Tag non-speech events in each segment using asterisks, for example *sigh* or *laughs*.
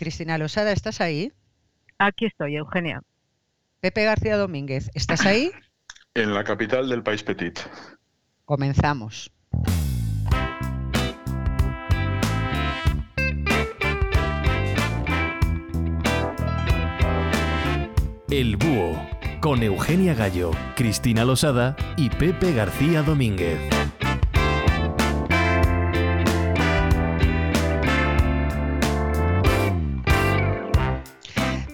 Cristina Losada, ¿estás ahí? Aquí estoy, Eugenia. Pepe García Domínguez, ¿estás ahí? En la capital del país petit. Comenzamos. El Búho, con Eugenia Gallo, Cristina Losada y Pepe García Domínguez.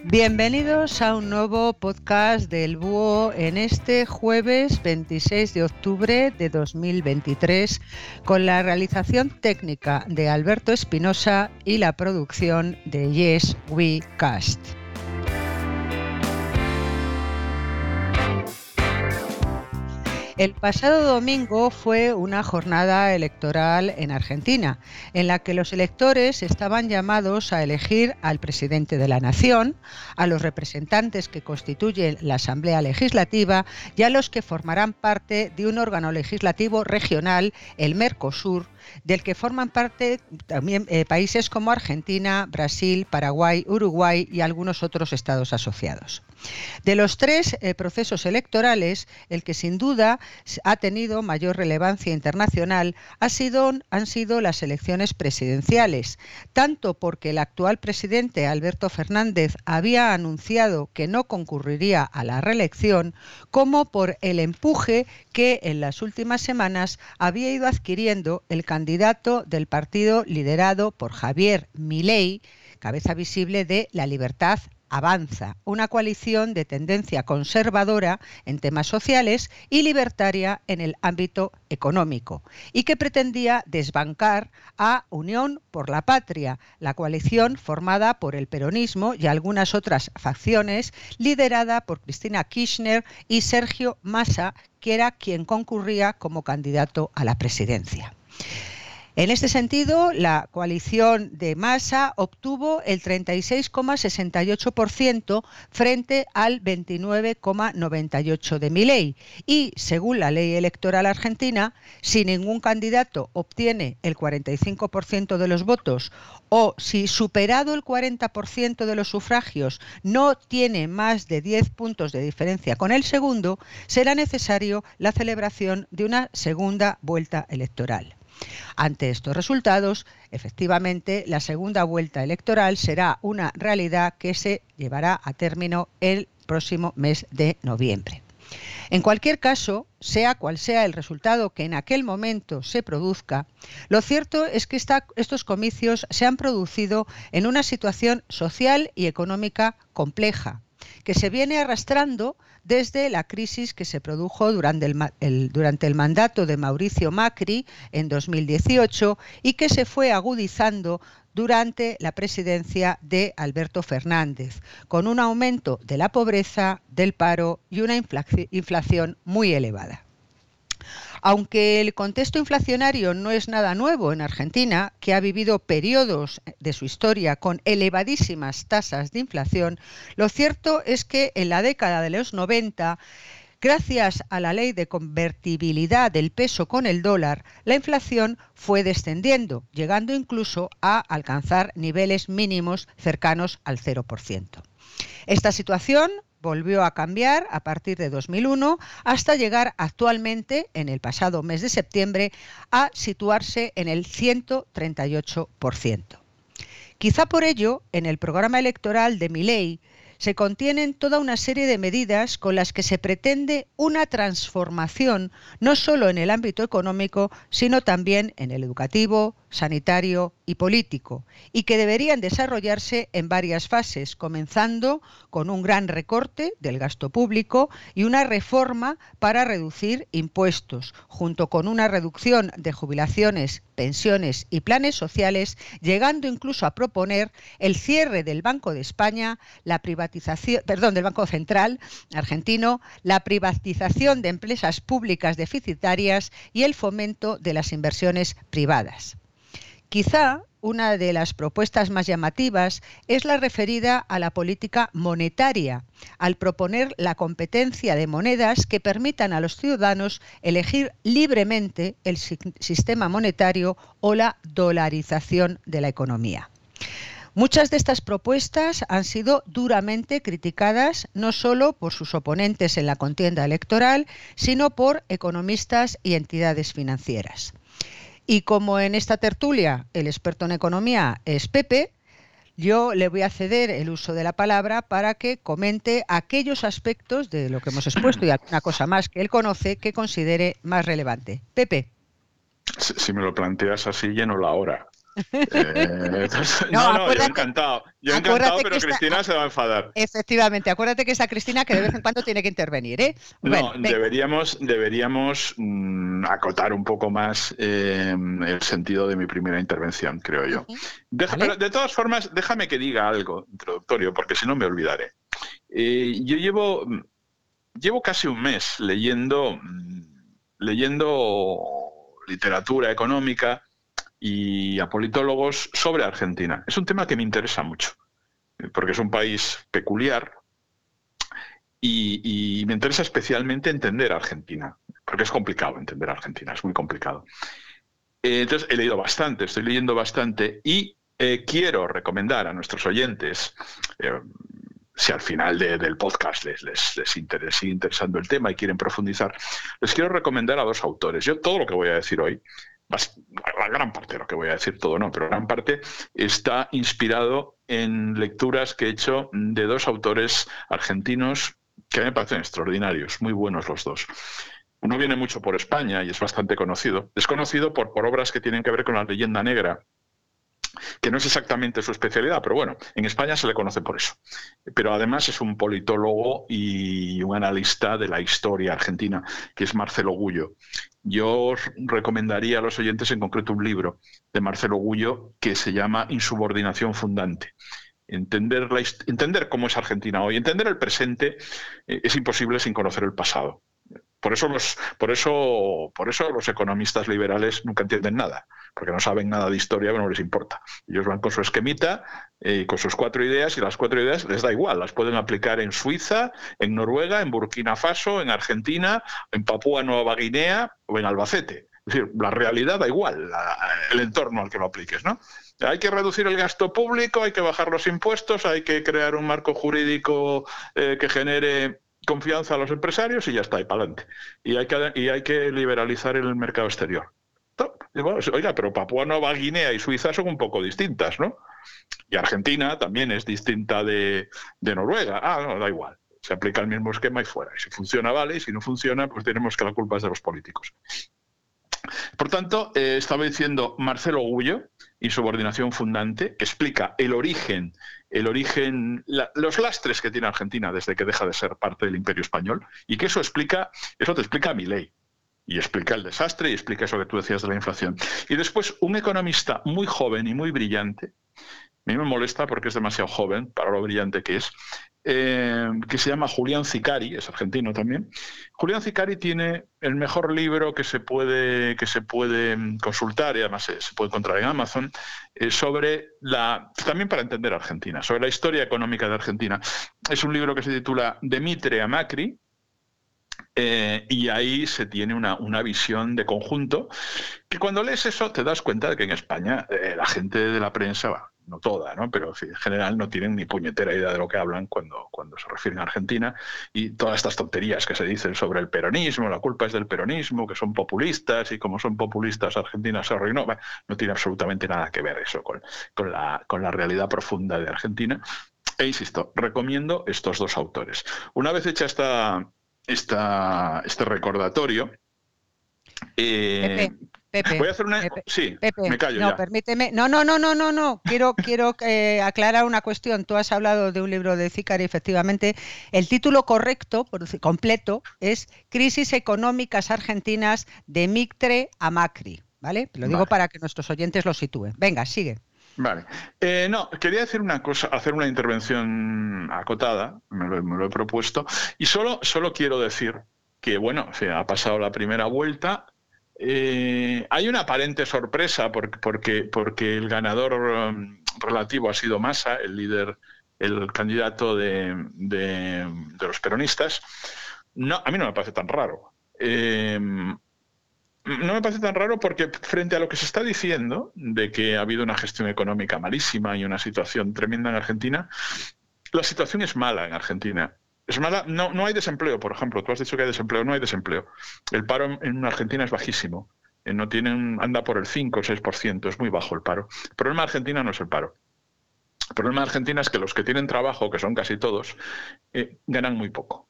Bienvenidos a un nuevo podcast del Búho en este jueves 26 de octubre de 2023 con la realización técnica de Alberto Espinosa y la producción de Yes We Cast. El pasado domingo fue una jornada electoral en Argentina, en la que los electores estaban llamados a elegir al presidente de la nación, a los representantes que constituyen la Asamblea Legislativa y a los que formarán parte de un órgano legislativo regional, el Mercosur, del que forman parte también eh, países como Argentina, Brasil, Paraguay, Uruguay y algunos otros estados asociados. De los tres eh, procesos electorales, el que sin duda ha tenido mayor relevancia internacional ha sido, han sido las elecciones presidenciales, tanto porque el actual presidente Alberto Fernández había anunciado que no concurriría a la reelección, como por el empuje que en las últimas semanas había ido adquiriendo el candidato del partido liderado por Javier Milei, cabeza visible de La Libertad Avanza, una coalición de tendencia conservadora en temas sociales y libertaria en el ámbito económico, y que pretendía desbancar a Unión por la Patria, la coalición formada por el peronismo y algunas otras facciones, liderada por Cristina Kirchner y Sergio Massa, que era quien concurría como candidato a la presidencia. En este sentido, la coalición de Massa obtuvo el 36,68% frente al 29,98% de Milei y, según la ley electoral argentina, si ningún candidato obtiene el 45% de los votos o si superado el 40% de los sufragios no tiene más de 10 puntos de diferencia con el segundo, será necesario la celebración de una segunda vuelta electoral. Ante estos resultados, efectivamente, la segunda vuelta electoral será una realidad que se llevará a término el próximo mes de noviembre. En cualquier caso, sea cual sea el resultado que en aquel momento se produzca, lo cierto es que estos comicios se han producido en una situación social y económica compleja, que se viene arrastrando desde la crisis que se produjo durante el, durante el mandato de Mauricio Macri en 2018 y que se fue agudizando durante la presidencia de Alberto Fernández, con un aumento de la pobreza, del paro y una inflación muy elevada. Aunque el contexto inflacionario no es nada nuevo en Argentina, que ha vivido periodos de su historia con elevadísimas tasas de inflación, lo cierto es que en la década de los 90 Gracias a la ley de convertibilidad del peso con el dólar, la inflación fue descendiendo, llegando incluso a alcanzar niveles mínimos cercanos al 0%. Esta situación volvió a cambiar a partir de 2001 hasta llegar actualmente, en el pasado mes de septiembre, a situarse en el 138%. Quizá por ello, en el programa electoral de Milei se contienen toda una serie de medidas con las que se pretende una transformación no solo en el ámbito económico, sino también en el educativo, sanitario y político, y que deberían desarrollarse en varias fases, comenzando con un gran recorte del gasto público y una reforma para reducir impuestos, junto con una reducción de jubilaciones, pensiones y planes sociales, llegando incluso a proponer el cierre del Banco de España, la privatización, perdón, del Banco Central argentino, la privatización de empresas públicas deficitarias y el fomento de las inversiones privadas. Quizá una de las propuestas más llamativas es la referida a la política monetaria, al proponer la competencia de monedas que permitan a los ciudadanos elegir libremente el sistema monetario o la dolarización de la economía. Muchas de estas propuestas han sido duramente criticadas no solo por sus oponentes en la contienda electoral, sino por economistas y entidades financieras. Y como en esta tertulia el experto en economía es Pepe, yo le voy a ceder el uso de la palabra para que comente aquellos aspectos de lo que hemos expuesto y alguna cosa más que él conoce que considere más relevante. Pepe. Si me lo planteas así, lleno la hora. Eh, *laughs* *laughs* no, no, yo encantado. Yo encantado, pero Cristina se va a enfadar. Efectivamente, acuérdate que esa Cristina que de vez en cuando tiene que intervenir, ¿eh? no, deberíamos, deberíamos mm, acotar un poco más eh, el sentido de mi primera intervención, creo yo. Pero de todas formas, déjame que diga algo introductorio, porque si no me olvidaré. Eh, yo llevo, llevo casi un mes leyendo, mm, leyendo literatura económica y a politólogos sobre Argentina. Es un tema que me interesa mucho, porque es un país peculiar y, me interesa especialmente entender Argentina, porque es complicado entender Argentina, es muy complicado. Eh, entonces, he leído bastante, estoy leyendo bastante y eh, quiero recomendar a nuestros oyentes, eh, si al final del podcast les, les, les sigue interesando el tema y quieren profundizar, les quiero recomendar a dos autores. Yo todo lo que voy a decir hoy la gran parte de lo que voy a decir, todo no, pero gran parte está inspirado en lecturas que he hecho de dos autores argentinos que me parecen extraordinarios, muy buenos los dos. Uno viene mucho por España y es bastante conocido. Es conocido por, por obras que tienen que ver con la leyenda negra que no es exactamente su especialidad, pero bueno, en España se le conoce por eso. Pero además es un politólogo y un analista de la historia argentina, que es Marcelo Gullo. Yo recomendaría a los oyentes en concreto un libro de Marcelo Gullo que se llama Insubordinación Fundante. Entender, entender cómo es Argentina hoy, entender el presente eh, es imposible sin conocer el pasado. Por eso, los, por, eso, por eso los economistas liberales nunca entienden nada, porque no saben nada de historia, pero no les importa. Ellos van con su esquemita, eh, con sus cuatro ideas, y las cuatro ideas les da igual, las pueden aplicar en Suiza, en Noruega, en Burkina Faso, en Argentina, en Papúa Nueva Guinea o en Albacete. Es decir, la realidad da igual, el entorno al que lo apliques, ¿no? Hay que reducir el gasto público, hay que bajar los impuestos, hay que crear un marco jurídico eh, que genere confianza a los empresarios y ya está, y para adelante. Y hay que, liberalizar el mercado exterior. oiga, pero Papua Nueva Guinea y Suiza son un poco distintas, ¿no? Y Argentina también es distinta de, Noruega. Ah, no, da igual. Se aplica el mismo esquema y fuera. Y si funciona, vale, y si no funciona, pues tenemos que la culpa es de los políticos. Por tanto, eh, estaba diciendo Marcelo Gullo, insubordinación fundante, explica el origen el origen, los lastres que tiene Argentina desde que deja de ser parte del Imperio Español y que eso explica, eso te explica mi ley y explica el desastre y explica eso que tú decías de la inflación. Y después un economista muy joven y muy brillante, a mí me molesta porque es demasiado joven para lo brillante que es, eh, que se llama Julián Zicari, es argentino también. Julián Zicari tiene el mejor libro que se puede, que se puede mm, consultar y además se, puede encontrar en Amazon eh, sobre la, también para entender Argentina, sobre la historia económica de Argentina. Es un libro que se titula De Mitre a Macri, eh, y ahí se tiene una, una, visión de conjunto que cuando lees eso te das cuenta de que en España la gente de la prensa, no toda, ¿no? pero en general no tienen ni puñetera idea de lo que hablan cuando, cuando se refieren a Argentina y todas estas tonterías que se dicen sobre el peronismo, la culpa es del peronismo, que son populistas y como son populistas Argentina se arruinó, no tiene absolutamente nada que ver eso con, con, la, con la realidad profunda de Argentina. E insisto, recomiendo estos dos autores. Una vez hecha esta, esta, este recordatorio, eh, Voy a hacer una. sí, me callo. No, permíteme. No, no, no, no, no, no. Quiero, *laughs* quiero eh, aclarar una cuestión. Tú has hablado de un libro de Zicari, efectivamente. El título correcto, por completo, es Crisis económicas argentinas de Mictre a Macri. ¿Vale? Lo digo para que nuestros oyentes lo sitúen. Venga, sigue. Vale. Eh, no, quería decir una cosa, hacer una intervención acotada, me lo, he propuesto, y solo, solo quiero decir que, bueno, se ha pasado la primera vuelta, eh, hay una aparente sorpresa porque, el ganador um, relativo ha sido Massa, el líder, el candidato de, los peronistas. A mí no me parece tan raro. Eh, no me parece tan raro porque frente a lo que se está diciendo de que ha habido una gestión económica malísima y una situación tremenda en Argentina, la situación es mala en Argentina. No hay desempleo, por ejemplo. Tú has dicho que hay desempleo, no hay desempleo. El paro en Argentina es bajísimo. Eh, no tienen, anda por el 5 o 6%, es muy bajo el paro. El problema de Argentina no es el paro. El problema de Argentina es que los que tienen trabajo, que son casi todos, eh, ganan muy poco.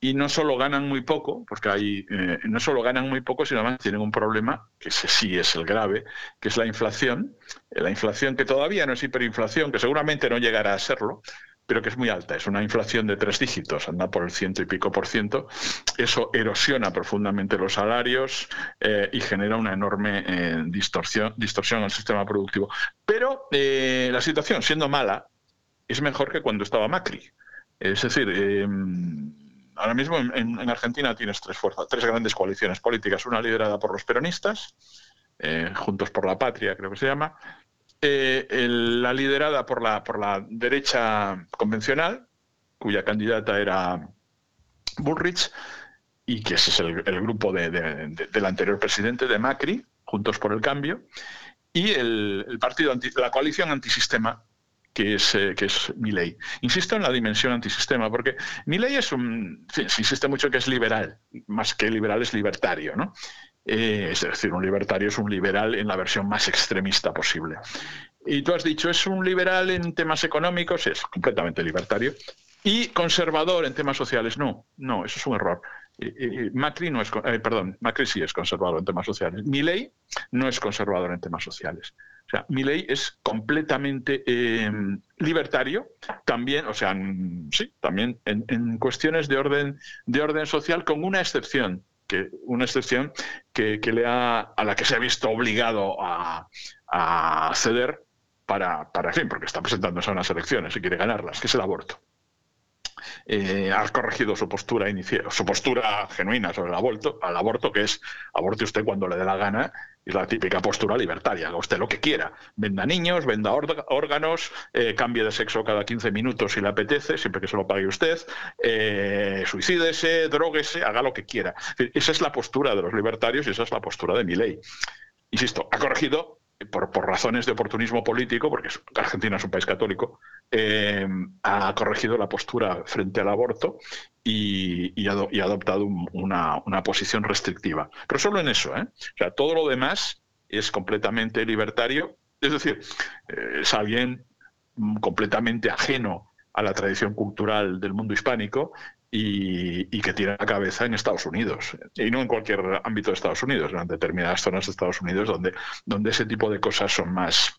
Y no solo ganan muy poco, porque hay, eh, no solo ganan muy poco, sino además tienen un problema, que ese sí es el grave, que es la inflación. La inflación que todavía no es hiperinflación, que seguramente no llegará a serlo, pero que es muy alta, es una inflación de tres dígitos, anda por el ciento y pico por ciento, eso erosiona profundamente los salarios eh, y genera una enorme eh, distorsión, distorsión el sistema productivo. Pero eh, la situación, siendo mala, es mejor que cuando estaba Macri. Es decir, ahora mismo en, en, Argentina tienes tres fuerzas, tres grandes coaliciones políticas, una liderada por los peronistas, Juntos por la Patria creo que se llama, eh, la liderada por la, por la derecha convencional, cuya candidata era Bullrich, y que ese es el, grupo del anterior presidente de Macri, Juntos por el Cambio, y el, partido la coalición antisistema que es, eh, que es. Insisto en la dimensión antisistema, porque Milei es un, se insiste mucho que es liberal, más que liberal es libertario, ¿no? Eh, es decir, un libertario es un liberal en la versión más extremista posible. Y tú has dicho, ¿es un liberal en temas económicos? Es completamente libertario. ¿Y conservador en temas sociales? No, no, eso es un error. Macri no es, eh, perdón, Macri sí es conservador en temas sociales. Milei no es conservador en temas sociales. O sea, Milei es completamente em, libertario, también, o sea, sí, también en, en, cuestiones de orden, de orden social, con una excepción una excepción que, le ha, a la que se ha visto obligado a, ceder para, para, fin, porque está presentándose a unas elecciones y quiere ganarlas, que es el aborto. Eh, ha corregido su postura inicial, su postura genuina sobre el aborto, al aborto, que es aborte usted cuando le dé la gana, y la típica postura libertaria, haga usted lo que quiera, venda niños, venda órganos, eh, cambie de sexo cada 15 minutos si le apetece, siempre que se lo pague usted, eh, suicídese, droguese, haga lo que quiera. Esa es la postura de los libertarios y esa es la postura de mi ley. Insisto, ha corregido por, razones de oportunismo político, porque Argentina es un país católico, eh, ha corregido la postura frente al aborto y, ha, adoptado una, posición restrictiva. Pero solo en eso, ¿eh? O sea, todo lo demás es completamente libertario, es decir, eh, es alguien completamente ajeno a la tradición cultural del mundo hispánico y, que tiene la cabeza en Estados Unidos. Y no en cualquier ámbito de Estados Unidos, en determinadas zonas de Estados Unidos donde, donde ese tipo de cosas son más,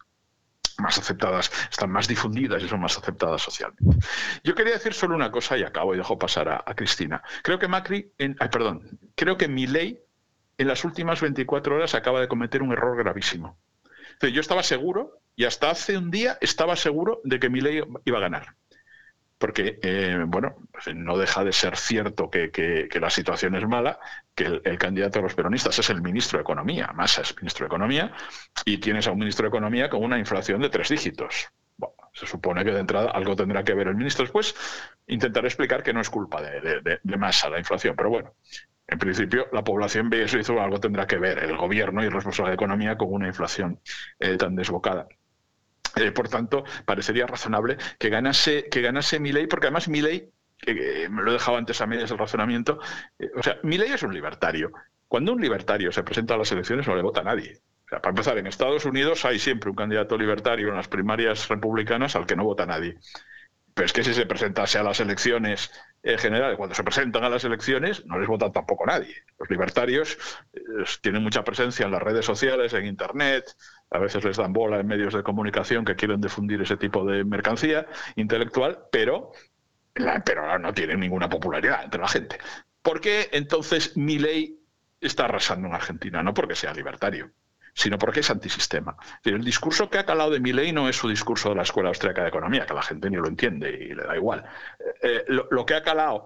más aceptadas, están más difundidas y son más aceptadas socialmente. Yo quería decir solo una cosa y acabo y dejo pasar a, Cristina. Creo que Macri, en, ay, perdón, creo que ley en las últimas 24 horas acaba de cometer un error gravísimo. Yo estaba seguro, y hasta hace un día estaba seguro de que ley iba a ganar porque, eh, bueno, pues, no deja de ser cierto que, la situación es mala, que el, candidato de los peronistas es el ministro de Economía, Massa es ministro de Economía, y tienes a un ministro de Economía con una inflación de tres dígitos. Se supone que de entrada algo tendrá que ver el ministro. Después intentaré explicar que no es culpa de, Massa la inflación, pero bueno, en principio, la población ve eso algo tendrá que ver el gobierno y el responsable de economía con una inflación eh, tan desbocada. Eh, por tanto, parecería razonable que ganase, que ganase porque además Milei, que me lo he dejado antes a medias el razonamiento, eh, o sea, Milei es un libertario. Cuando un libertario se presenta a las elecciones no le vota a nadie. O sea, para empezar, en Estados Unidos hay siempre un candidato libertario en las primarias republicanas al que no vota nadie. Pero es que si se presentase a las elecciones en general, cuando se presentan a las elecciones, no les vota tampoco nadie. Los libertarios eh, tienen mucha presencia en las redes sociales, en Internet, a veces les dan bola en medios de comunicación que quieren difundir ese tipo de mercancía intelectual, pero, pero no tienen ninguna popularidad entre la gente. ¿Por qué entonces mi ley está arrasando en Argentina? No porque sea libertario, sino porque es antisistema. El discurso que ha calado de Milley no es su discurso de la Escuela Austríaca de Economía, que la gente ni lo entiende y le da igual. Eh, eh, lo, que ha calado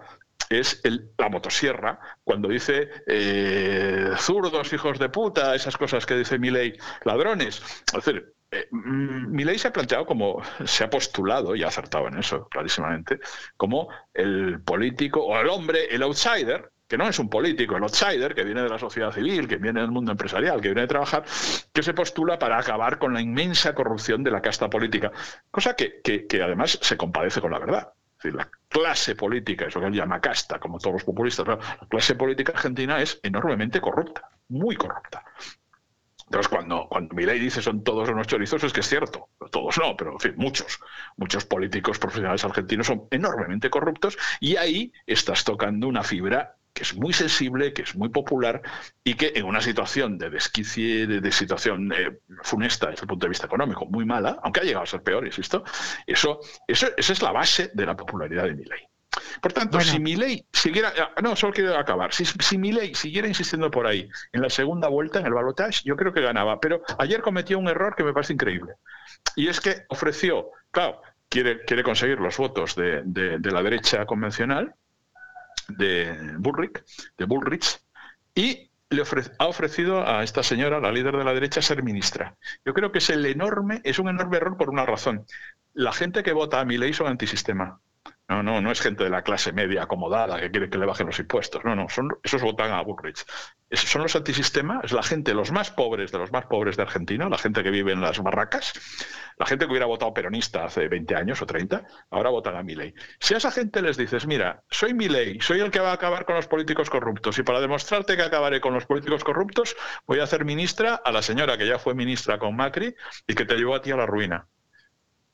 es la motosierra, cuando dice eh, zurdos, hijos de puta, esas cosas que dice Milley, ladrones. Es decir, Milley se ha planteado como, se ha postulado, y ha acertado en eso clarísimamente, como el político o el hombre, el outsider, que no es un político, el outsider, que viene de la sociedad civil, que viene del mundo empresarial, que viene de trabajar, que se postula para acabar con la inmensa corrupción de la casta política, cosa que, que, además se compadece con la verdad. Es decir, la clase política, eso que él llama casta, como todos los populistas, la clase política argentina es enormemente corrupta, muy corrupta. Entonces, cuando, cuando Milei dice son todos unos chorizos, es que es cierto. Todos no, pero en fin, muchos. Muchos políticos profesionales argentinos son enormemente corruptos y ahí estás tocando una fibra que es muy sensible, que es muy popular y que en una situación de desquicie, de, situación eh, funesta desde el punto de vista económico, muy mala, aunque ha llegado a ser peor, insisto, eso, eso, esa es la base de la popularidad de Milei. Por tanto, si Milei siguiera, ah, no, solo quiero acabar, si, si Milei siguiera insistiendo por ahí en la segunda vuelta, en el balotage, yo creo que ganaba, pero ayer cometió un error que me parece increíble, y es que ofreció, claro, quiere, quiere conseguir los votos de, de la derecha convencional, de Bullrich, de Bullrich y le ha ofrecido a esta señora, la líder de la derecha, ser ministra. Yo creo que es el enorme, es un enorme error por una razón. La gente que vota a mi ley son antisistema. No, no, no es gente de la clase media acomodada que quiere que le bajen los impuestos. No, no, son, esos votan a Bullrich. son los antisistemas, es la gente, los más pobres de los más pobres de Argentina, la gente que vive en las barracas, la gente que hubiera votado peronista hace 20 años o 30, ahora votan a Milei. Si a esa gente les dices, mira, soy Milei, soy el que va a acabar con los políticos corruptos y para demostrarte que acabaré con los políticos corruptos, voy a hacer ministra a la señora que ya fue ministra con Macri y que te llevó a ti a la ruina.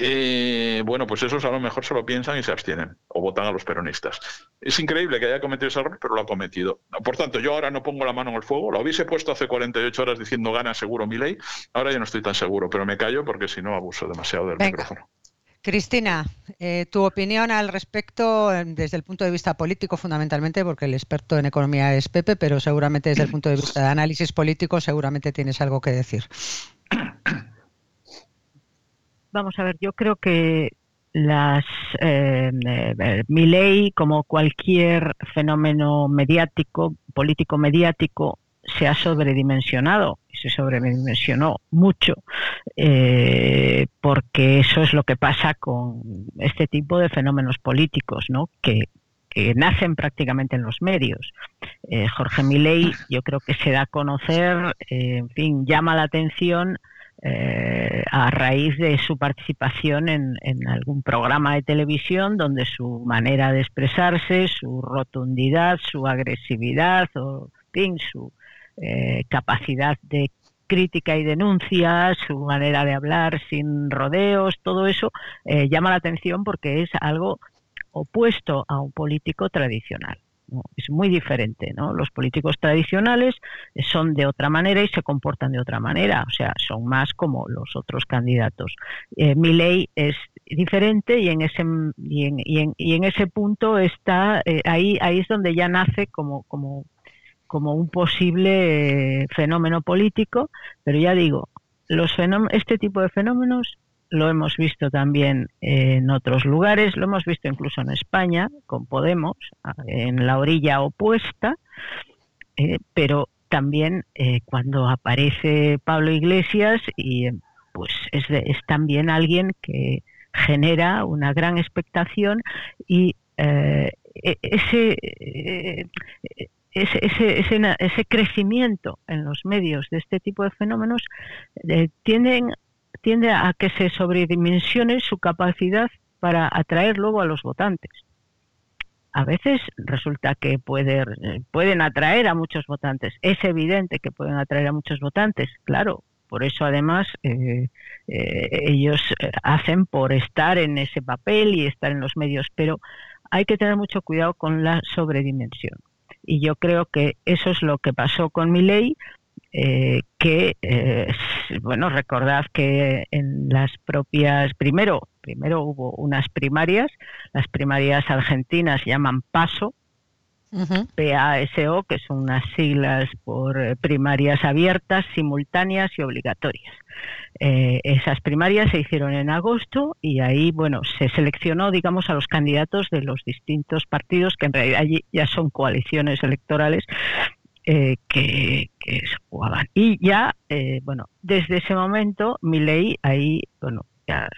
Eh, bueno, pues esos a lo mejor se lo piensan y se abstienen o votan a los peronistas. Es increíble que haya cometido ese error, pero lo ha cometido. Por tanto, yo ahora no pongo la mano en el fuego. Lo hubiese puesto hace 48 horas diciendo gana seguro mi ley. Ahora ya no estoy tan seguro, pero me callo porque si no abuso demasiado del micrófono. Cristina, eh, tu opinión al respecto eh, desde el punto de vista político fundamentalmente, porque el experto en economía es Pepe, pero seguramente desde el punto de vista de análisis político seguramente tienes algo que decir. *clears throat* Vamos a ver, yo creo que las eh, eh, mi ley, como cualquier fenómeno mediático, político mediático, se ha sobredimensionado se sobredimensionó mucho eh, porque eso es lo que pasa con este tipo de fenómenos políticos, ¿no? Que, nacen prácticamente en los medios. Jorge Milei, yo creo que se da a conocer, en fin, llama la atención eh, a raíz de su participación en, algún programa de televisión donde su manera de expresarse, su rotundidad, su agresividad o su eh, capacidad de crítica y denuncia, su manera de hablar sin rodeos, todo eso eh, llama la atención porque es algo opuesto a un político tradicional es muy diferente. ¿no? Los políticos tradicionales son de otra manera y se comportan de otra manera, o sea, son más como los otros candidatos. Eh, mi ley es diferente y en ese, y en, y en, ese punto está, eh, ahí, ahí es donde ya nace como, como, como un posible fenómeno político, pero ya digo, los este tipo de fenómenos lo hemos visto también en otros lugares, lo hemos visto incluso en España con Podemos, en la orilla opuesta, eh, pero también eh, cuando aparece Pablo Iglesias y pues es, también alguien que genera una gran expectación y eh, e-, ese, ese, ese, crecimiento en los medios de este tipo de fenómenos tienen tiende a que se sobredimensione su capacidad para atraer luego a los votantes. A veces resulta que pueden atraer a muchos votantes. Es evidente que pueden atraer a muchos votantes, claro. Por eso además eh, eh, ellos eh, hacen por estar en ese papel y estar en los medios, pero hay que tener mucho cuidado con la sobredimensión. Y yo creo que eso es lo que pasó con mi ley eh, que, eh, bueno, recordad que en las propias, primero, primero hubo unas primarias, las primarias argentinas llaman PASO, PASO, que son unas siglas por eh, primarias abiertas, simultáneas y obligatorias. esas primarias se hicieron en agosto y ahí, bueno, se seleccionó, digamos, a los candidatos de los distintos partidos, que en realidad ya son coaliciones electorales, eh, que, se jugaban. Y ya, eh, bueno, desde ese momento, mi ley ahí, bueno, ya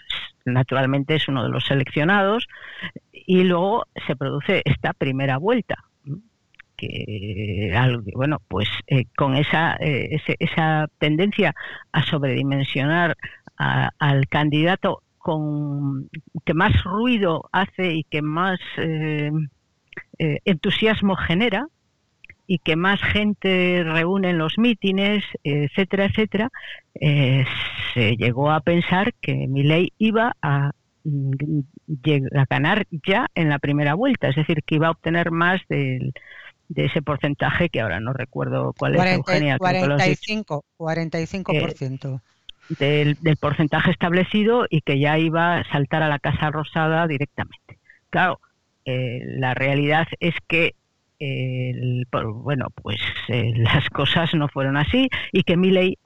naturalmente es uno de los seleccionados y luego se produce esta primera vuelta que bueno pues eh, con esa eh, esa tendencia a sobredimensionar al candidato con que más ruido hace y que más entusiasmo genera y que más gente reúne en los mítines, etcétera, etcétera, se llegó a pensar que ley iba a mm, a ganar ya en la primera vuelta, es decir, que iba a obtener más del, de ese porcentaje que ahora no recuerdo cuál es, Eugenia. 45, 45%. del, del, porcentaje establecido y que ya iba a saltar a la Casa Rosada directamente. Claro, eh, la realidad es que bueno, pues eh, *laughs* las cosas no fueron así y que Milley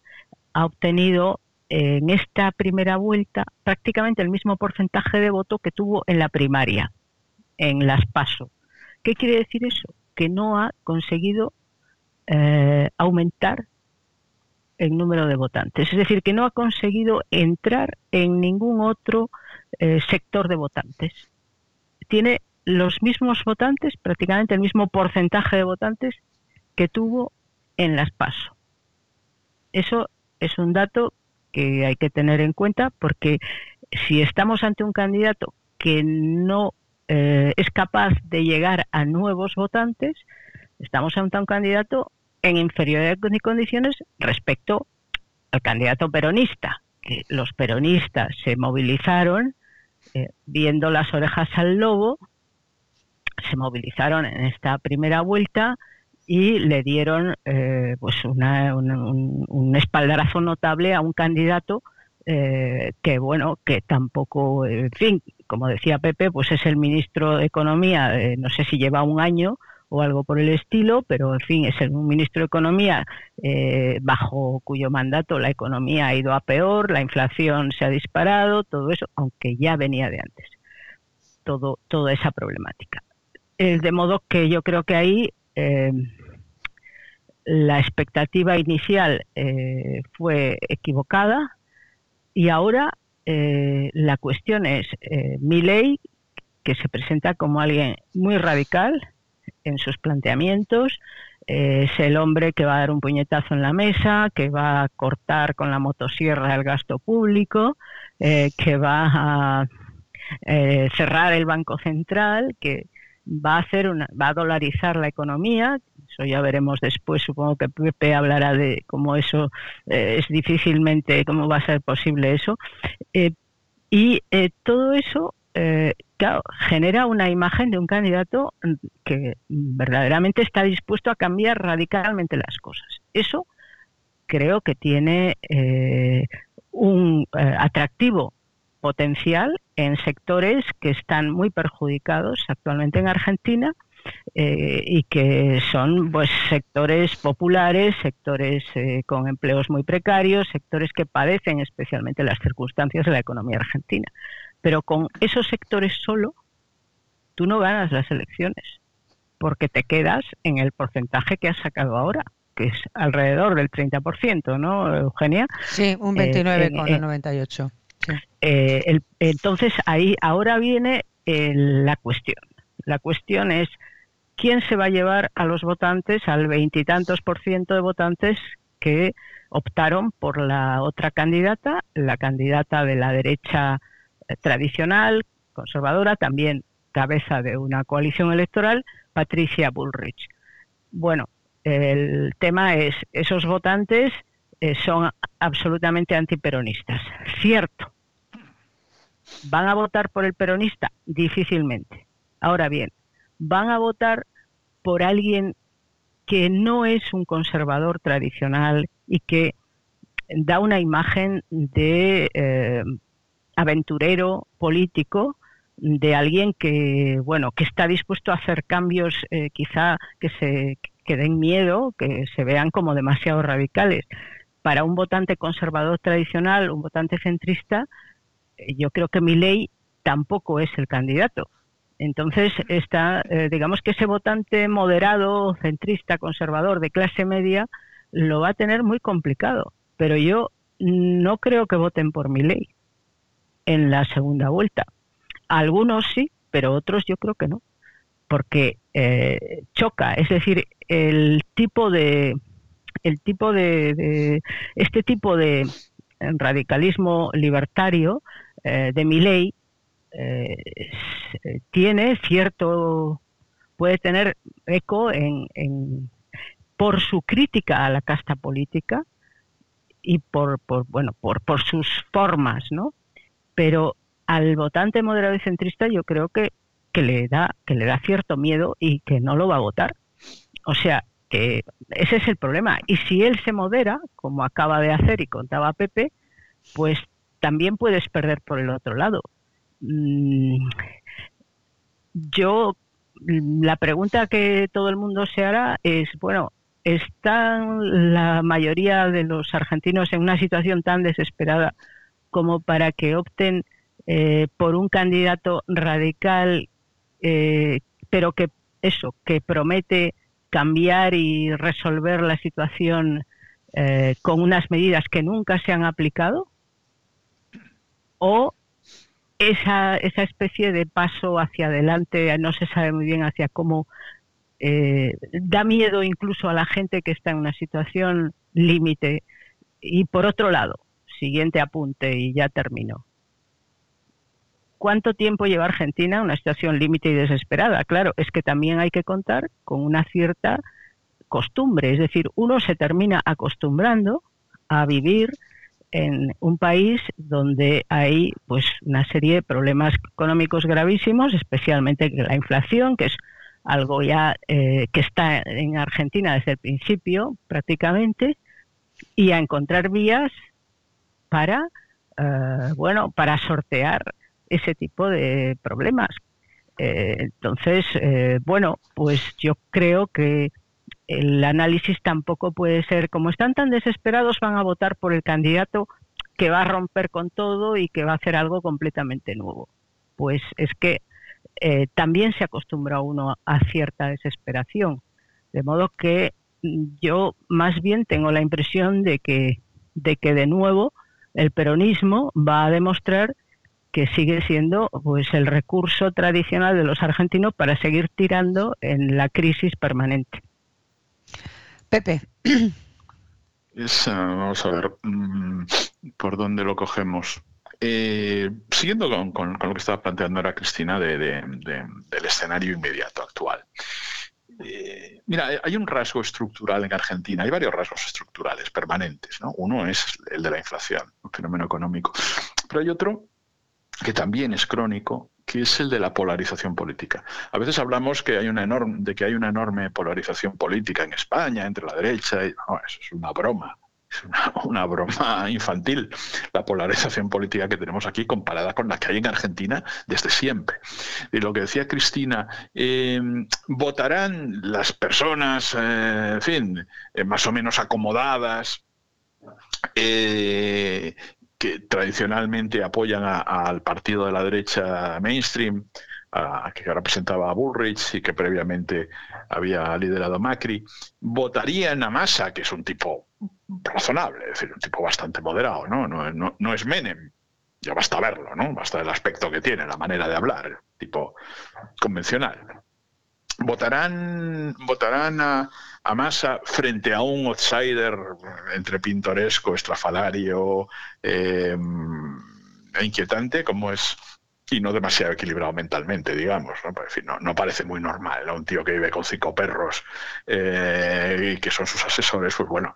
ha obtenido en esta primera vuelta prácticamente el mismo porcentaje de voto que tuvo en la primaria, en las PASO. ¿Qué quiere decir eso? que no ha conseguido eh, aumentar el número de votantes. Es decir, que no ha conseguido entrar en ningún otro eh, sector de votantes. Tiene los mismos votantes, prácticamente el mismo porcentaje de votantes que tuvo en las PASO. Eso es un dato que hay que tener en cuenta porque si estamos ante un candidato que no eh, es capaz de llegar a nuevos votantes, estamos ante un candidato en inferioridad de condiciones respecto al candidato peronista. Que los peronistas se movilizaron eh, viendo las orejas al lobo, se movilizaron en esta primera vuelta y le dieron eh, pues un, un, espaldarazo notable a un candidato eh, que bueno, que tampoco, en fin, como decía Pepe, pues es el ministro de Economía, eh, no sé si lleva un año o algo por el estilo, pero en fin, es el, un ministro de Economía eh, bajo cuyo mandato la economía ha ido a peor, la inflación se ha disparado, todo eso, aunque ya venía de antes, todo, toda esa problemática. De modo que yo creo que ahí la expectativa inicial fue equivocada, y ahora eh, la cuestión es, eh, ley que se presenta como alguien muy radical en sus planteamientos, eh, es el hombre que va a dar un puñetazo en la mesa, que va a cortar con la motosierra el gasto público, eh, que va a cerrar el Banco Central, que va a hacer una, va a dolarizar la economía, eso ya veremos después, supongo que Pepe hablará de cómo eso eh, es difícilmente, cómo va a ser posible eso. Eh, y eh, todo eso, claro, genera una imagen de un candidato que verdaderamente está dispuesto a cambiar radicalmente las cosas. Eso creo que tiene un atractivo potencial en sectores que están muy perjudicados actualmente en Argentina eh, y que son pues sectores populares, sectores eh, con empleos muy precarios, sectores que padecen especialmente las circunstancias de la economía argentina. Pero con esos sectores solo, tú no ganas las elecciones, porque te quedas en el porcentaje que has sacado ahora, que es alrededor del 30%, ¿no, Eugenia? Sí, un 29,98. Eh, el, entonces ahí ahora viene la cuestión. La cuestión es quién se va a llevar a los votantes, al veintitantos por ciento de votantes que optaron por la otra candidata, la candidata de la derecha eh, tradicional, conservadora, también cabeza de una coalición electoral, Patricia Bullrich. Bueno, el tema es, esos votantes eh, son absolutamente antiperonistas. Cierto. ¿Van a votar por el peronista? Difícilmente. Ahora bien, van a votar por alguien que no es un conservador tradicional y que da una imagen de eh, aventurero político, de alguien que bueno que está dispuesto a hacer cambios eh, quizá que se que den miedo, que se vean como demasiado radicales. Para un votante conservador tradicional, un votante centrista, eh, yo creo que mi ley tampoco es el candidato. Entonces, está, eh, digamos que ese votante moderado, centrista, conservador, de clase media, lo va a tener muy complicado. Pero yo no creo que voten por mi ley en la segunda vuelta. Algunos sí, pero otros yo creo que no. porque eh, choca, es decir, el tipo de el tipo de, este tipo de radicalismo libertario eh, de mi ley eh, tiene cierto puede tener eco en, por su crítica a la casta política y por, por bueno por, por sus formas no pero al votante moderado y centrista yo creo que, que le da que le da cierto miedo y que no lo va a votar. O sea que ese es el problema. Y si él se modera como acaba de hacer y contaba Pepe pues también puedes perder por el otro lado. Mm, yo la pregunta que todo el mundo se hará es bueno ¿están la mayoría de los argentinos en una situación tan desesperada como para que opten eh, por un candidato radical, eh, pero que eso, que promete cambiar y resolver la situación eh, con unas medidas que nunca se han aplicado? ¿O esa, esa especie de paso hacia adelante, no se sabe muy bien hacia cómo, da miedo incluso a la gente que está en una situación límite? Y por otro lado, siguiente apunte y ya termino. ¿Cuánto tiempo lleva Argentina en una situación límite y desesperada? Claro, es que también hay que contar con una cierta costumbre, es decir, uno se termina acostumbrando a vivir en un país donde hay pues una serie de problemas económicos gravísimos, especialmente la inflación, que es algo ya eh, que está en Argentina desde el principio prácticamente, y a encontrar vías para, eh, bueno, para sortear ese tipo de problemas. Eh, entonces, eh, bueno, pues yo creo que el análisis tampoco puede ser, como están tan desesperados, van a votar por el candidato que va a romper con todo y que va a hacer algo completamente nuevo. Pues es que también se acostumbra uno a cierta desesperación. De modo que yo más bien tengo la impresión de que, de que de nuevo el peronismo va a demostrar que sigue siendo pues el recurso tradicional de los argentinos para seguir tirando en la crisis permanente. Pepe. *clears throat* vamos a ver mm, por dónde lo cogemos. Eh, siguiendo con, lo que estaba planteando ahora Cristina del escenario inmediato actual. Eh, mira, hay un rasgo estructural en Argentina, hay varios rasgos estructurales permanentes. ¿no? Uno es el de la inflación, un fenómeno económico, pero hay otro que también es crónico, que es el de la polarización política. A veces hablamos que hay una enorme, de que hay una enorme polarización política en España entre la derecha y eso es una broma. Es *laughs* una, broma infantil la polarización política que tenemos aquí comparada con la que hay en Argentina desde siempre. Y lo que decía Cristina, eh, votarán las personas, eh, en fin, eh, más o menos acomodadas, que tradicionalmente apoyan al partido de la derecha mainstream, que representaba a Bullrich y que previamente había liderado Macri, votarían a Massa, que es un tipo razonable, es decir, un tipo bastante moderado. No, no, es Menem, ya basta verlo, ¿no? Basta el aspecto que tiene, la manera de hablar, tipo convencional. Votarán, votarán a, a Massa frente a un outsider entre pintoresco, estrafalario eh, e inquietante, como es y no demasiado equilibrado mentalmente, digamos. ¿no? Pues, no, parece muy normal. Un tío que vive con cinco perros eh, y que son sus asesores, pues bueno,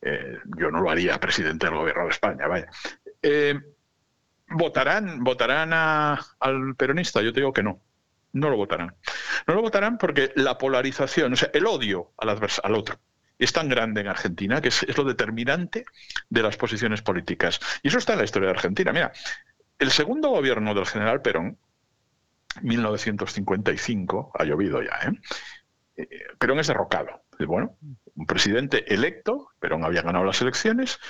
eh, yo no lo haría presidente del gobierno de España, vaya. ¿Votarán, votarán al peronista? Yo te digo que no. No lo votarán. No lo votarán porque la polarización, o sea, el odio al, al otro, es tan grande en Argentina que es, es, lo determinante de las posiciones políticas. Y eso está en la historia de Argentina. Mira, el segundo gobierno del general Perón, 1955, ha llovido ya, ¿eh? ¿eh? Perón es derrocado. Bueno, un presidente electo, Perón había ganado las elecciones,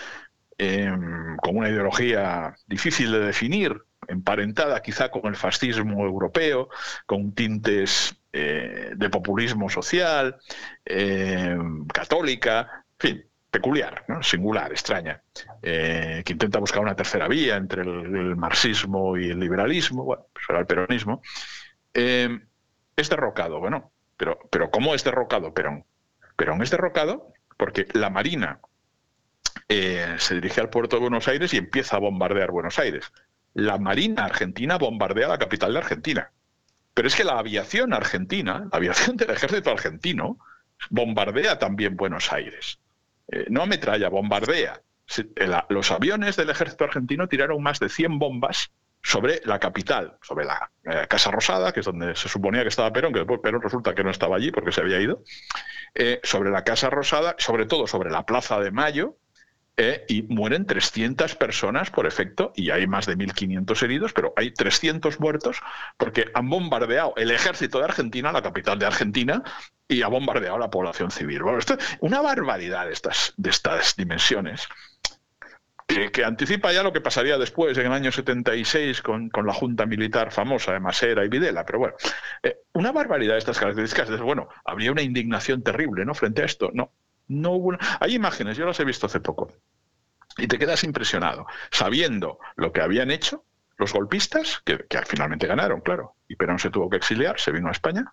em, con una ideología difícil de definir, emparentada quizá con el fascismo europeo, con tintes eh, de populismo social, em, católica, en fin, peculiar, singular, extraña, eh, que intenta buscar una tercera vía entre el, marxismo y el liberalismo, bueno, pues era el peronismo. Eh, es derrocado. Bueno, pero, pero ¿cómo es derrocado Perón? Perón es derrocado porque la Marina eh, se dirige al puerto de Buenos Aires y empieza a bombardear Buenos Aires. La Marina argentina bombardea la capital de Argentina. Pero es que la aviación argentina, la aviación *laughs* del ejército argentino, bombardea también Buenos Aires. Eh, no ametralla, bombardea. los aviones del ejército argentino tiraron más de 100 bombas sobre la capital, sobre la eh, Casa Rosada, que es donde se suponía que estaba Perón, que después Perón resulta que no estaba allí porque se había ido, eh, sobre la Casa Rosada, sobre todo sobre la Plaza de Mayo, eh, y mueren 300 personas por efecto, y hay más de 1.500 heridos, pero hay 300 muertos porque han bombardeado el ejército de Argentina, la capital de Argentina, y ha bombardeado la población civil. Esto es una barbaridad de estas, de estas dimensiones que, anticipa ya lo que pasaría después, en el año 76, con, con la Junta Militar famosa de Masera y Videla. Pero bueno, eh, una barbaridad de estas características. Bueno, habría una indignación terrible ¿no? frente a esto. No, no hubo. Hay imágenes, yo las he visto hace poco. Y te quedas impresionado, sabiendo lo que habían hecho los golpistas, que, que finalmente ganaron, claro, y Perón se tuvo que exiliar, se vino a España.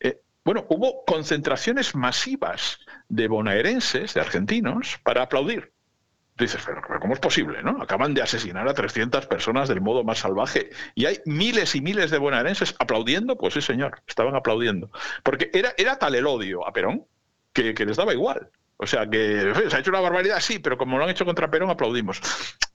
Eh, bueno, hubo concentraciones masivas de bonaerenses, de argentinos, para aplaudir dices, pero, ¿cómo es posible? ¿no? Acaban de asesinar a 300 personas del modo más salvaje y hay miles y miles de bonaerenses aplaudiendo. Pues sí, señor, estaban aplaudiendo. Porque era, era tal el odio a Perón que, les daba igual. O sea, que se ha hecho una barbaridad, sí, pero como lo han hecho contra Perón, aplaudimos.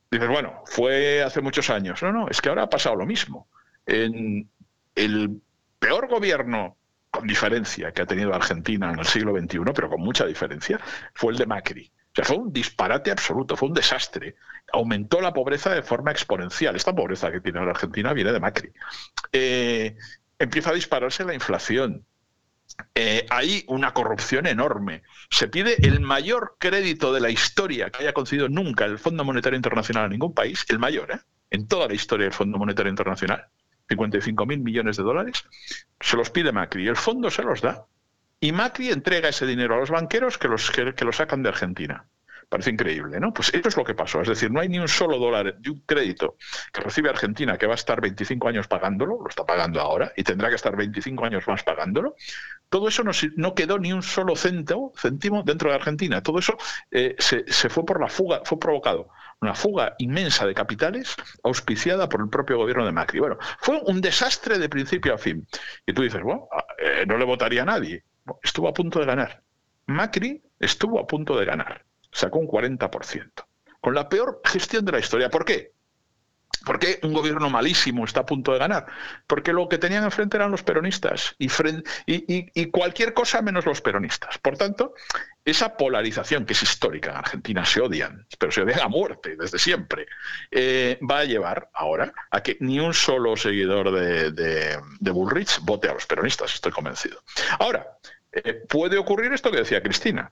Dices, bueno, fue hace muchos años. No, no, es que ahora ha pasado lo mismo. El peor gobierno con diferencia que ha tenido Argentina en el siglo XXI, pero con mucha diferencia, fue el de Macri sea, fue un disparate absoluto, fue un desastre. Aumentó la pobreza de forma exponencial. Esta pobreza que tiene la Argentina viene de Macri. Eh, empieza a dispararse la inflación. Eh, hay una corrupción enorme. Se pide el mayor crédito de la historia que haya concedido nunca el Fondo Monetario Internacional a ningún país, el mayor, ¿eh? en toda la historia del Fondo Monetario Internacional, 55 mil millones de dólares, se los pide Macri y el fondo se los da. Y Macri entrega ese dinero a los banqueros que, los, que, lo sacan de Argentina. Parece increíble, ¿no? Pues eso es lo que pasó. Es decir, no hay ni un solo dólar de un crédito que recibe Argentina que va a estar 25 años pagándolo, lo está pagando ahora, y tendrá que estar 25 años más pagándolo. Todo eso no, quedó ni un solo céntimo, céntimo dentro de Argentina. Todo eso eh, se, fue por la fuga, fue provocado una fuga inmensa de capitales auspiciada por el propio gobierno de Macri. Bueno, fue un desastre de principio a fin. Y tú dices, bueno, eh, no le votaría a nadie estuvo a punto de ganar. Macri estuvo a punto de ganar. Sacó un 40%. Con la peor gestión de la historia. ¿Por qué? ¿Por qué un gobierno malísimo está a punto de ganar? Porque lo que tenían enfrente eran los peronistas y, cualquier cosa menos los peronistas. Por tanto, esa polarización que es histórica en Argentina, se odian, pero se odian a muerte desde siempre, eh, va a llevar ahora a que ni un solo seguidor de, de Bullrich vote a los peronistas, estoy convencido. Ahora, eh, puede ocurrir esto que decía Cristina.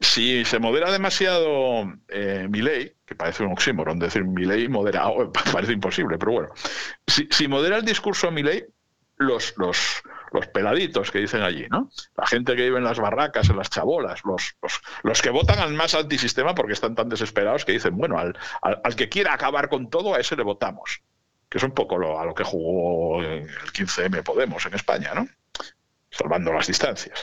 Si se modera demasiado eh, que parece un oxímoron decir mi ley moderado, *laughs* parece imposible, pero bueno, si, modera el discurso ley, los, los, los peladitos que dicen allí, ¿no? La gente que vive en las barracas, en las chabolas, los, los, que votan al más antisistema porque están tan desesperados que dicen, bueno, al, al, que quiera acabar con todo, a ese le votamos. Que es un poco lo, a lo que jugó el 15M Podemos en España, ¿no? salvando las distancias.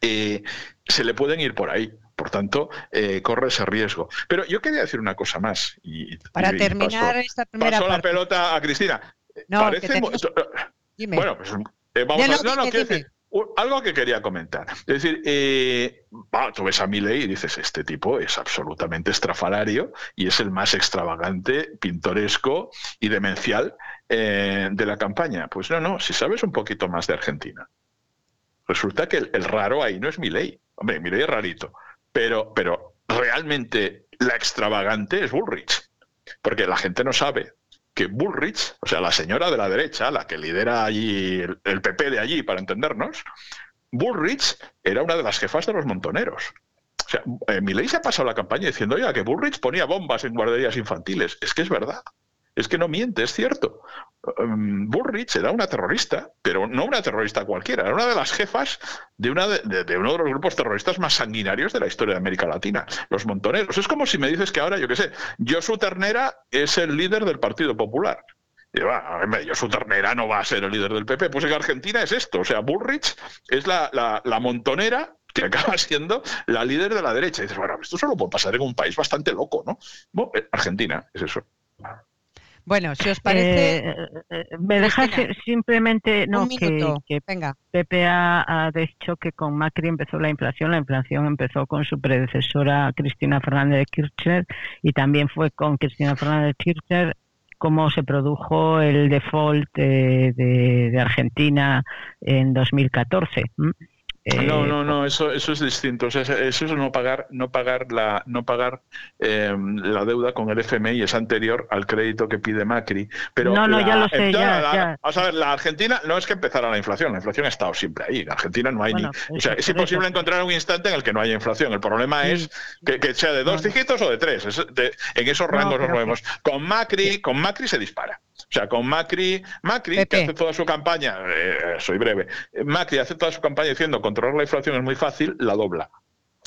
Eh, se le pueden ir por ahí. Por tanto, eh, corre ese riesgo. Pero yo quería decir una cosa más. Y, Para terminar esta primera pasó la pelota a Cristina. No, Bueno, pues eh, vamos a... No, no, quiero decir, algo que quería comentar. Es decir, eh, tú ves a Milei y dices, este tipo es absolutamente estrafalario y es el más extravagante, pintoresco y demencial eh, de la campaña. Pues no, no, si sabes un poquito más de Argentina, resulta que el, raro ahí no es Milei. Hombre, Milei es rarito, pero, pero realmente la extravagante es Bullrich, porque la gente no sabe que Bullrich, o sea, la señora de la derecha, la que lidera allí el, PP de allí, para entendernos, Bullrich era una de las jefas de los montoneros. O sea, eh, se ha pasado la campaña diciendo, oiga, que Bullrich ponía bombas en guarderías infantiles. Es que es verdad. Es que no miente, es cierto. Um, Bullrich era una terrorista, pero no una terrorista cualquiera, era una de las jefas de, uno de los grupos terroristas más sanguinarios de la historia de América Latina, los montoneros. Es como si me dices que ahora, yo qué sé, Josu Ternera es el líder del Partido Popular. Y, yo su ternera no va a ser el líder del PP. Pues en Argentina es esto. O sea, Bullrich es la, montonera que *laughs* acaba siendo la líder de la derecha. Y dices, bueno, esto solo puede pasar en un país bastante loco, ¿no? Eh, Argentina es eso. Bueno, si os parece. Eh, eh, me deja simplemente. No, que, Venga. Pepe ha, dicho que con Macri empezó la inflación. La inflación empezó con su predecesora Cristina Fernández de Kirchner y también fue con Cristina Fernández de Kirchner cómo se produjo el default de, de Argentina en 2014. No, no, no, eso, eso es distinto. eso es no pagar, no pagar la, no pagar em, la deuda con el FMI es anterior al crédito que pide Macri. Pero no, no, ya lo sé. Vamos a ver, la Argentina no es que empezara la inflación, la inflación ha estado siempre ahí. En Argentina no hay ni, o sea, es imposible encontrar un instante en el que no haya inflación. El problema es que, sea de dos dígitos o de tres. en esos rangos nos movemos. Con Macri, con Macri se dispara. O sea, con Macri, Macri que hace toda su campaña, eh, soy breve, Macri hace toda su campaña diciendo controlar la inflación es muy fácil, la dobla.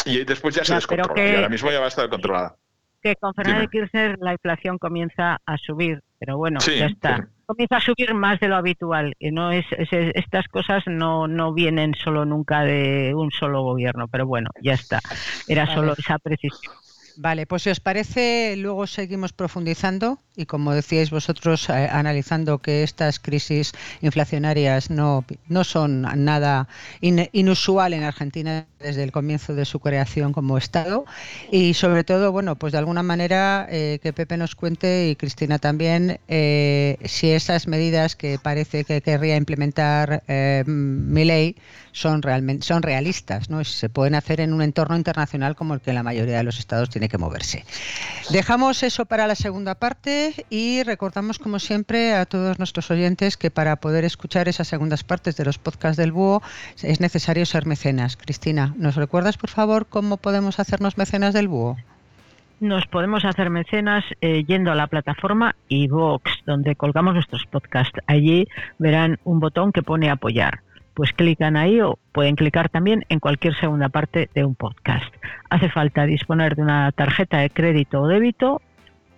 Y después ya se descontrola. y ahora mismo ya va a estar controlada. Que con Fernández Kirchner la inflación comienza a subir, pero bueno, ya está. Comienza a subir más de lo habitual. Y no es, estas cosas no, no vienen solo nunca de un solo gobierno, pero bueno, ya está. Era solo esa precisión. Vale, pues si os parece, luego seguimos profundizando y como decíais vosotros, eh, analizando que estas crisis inflacionarias no, no son nada inusual en Argentina desde el comienzo de su creación como Estado. Y sobre todo, bueno, pues de alguna manera eh, que Pepe nos cuente y Cristina también eh, si esas medidas que parece que querría implementar mi ley son realmente son realistas, ¿no? Se pueden hacer en un entorno internacional como el que la mayoría de los estados tiene que moverse. Dejamos eso para la segunda parte y recordamos como siempre a todos nuestros oyentes que para poder escuchar esas segundas partes de los podcasts del Búho es necesario ser mecenas. Cristina, ¿nos recuerdas por favor cómo podemos hacernos mecenas del Búho? Nos podemos hacer mecenas eh, yendo a la plataforma iVox, donde colgamos nuestros podcasts. Allí verán un botón que pone apoyar pues clican ahí o pueden clicar también en cualquier segunda parte de un podcast. Hace falta disponer de una tarjeta de crédito o débito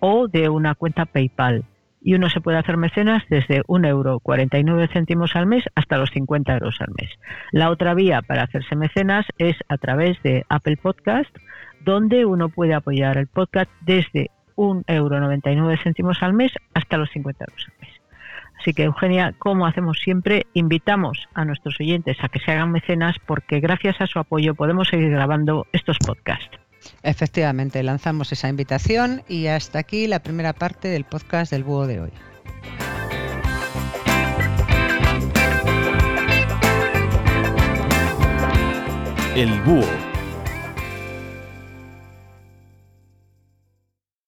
o de una cuenta PayPal. Y uno se puede hacer mecenas desde un euro 49 céntimos al mes hasta los 50 euros al mes. La otra vía para hacerse mecenas es a través de Apple Podcast, donde uno puede apoyar el podcast desde un euro 99 céntimos al mes hasta los 50 euros al mes. Así que Eugenia, como hacemos siempre, invitamos a nuestros oyentes a que se hagan mecenas porque gracias a su apoyo podemos seguir grabando estos podcasts. Efectivamente, lanzamos esa invitación y hasta aquí la primera parte del podcast del búho de hoy. El búho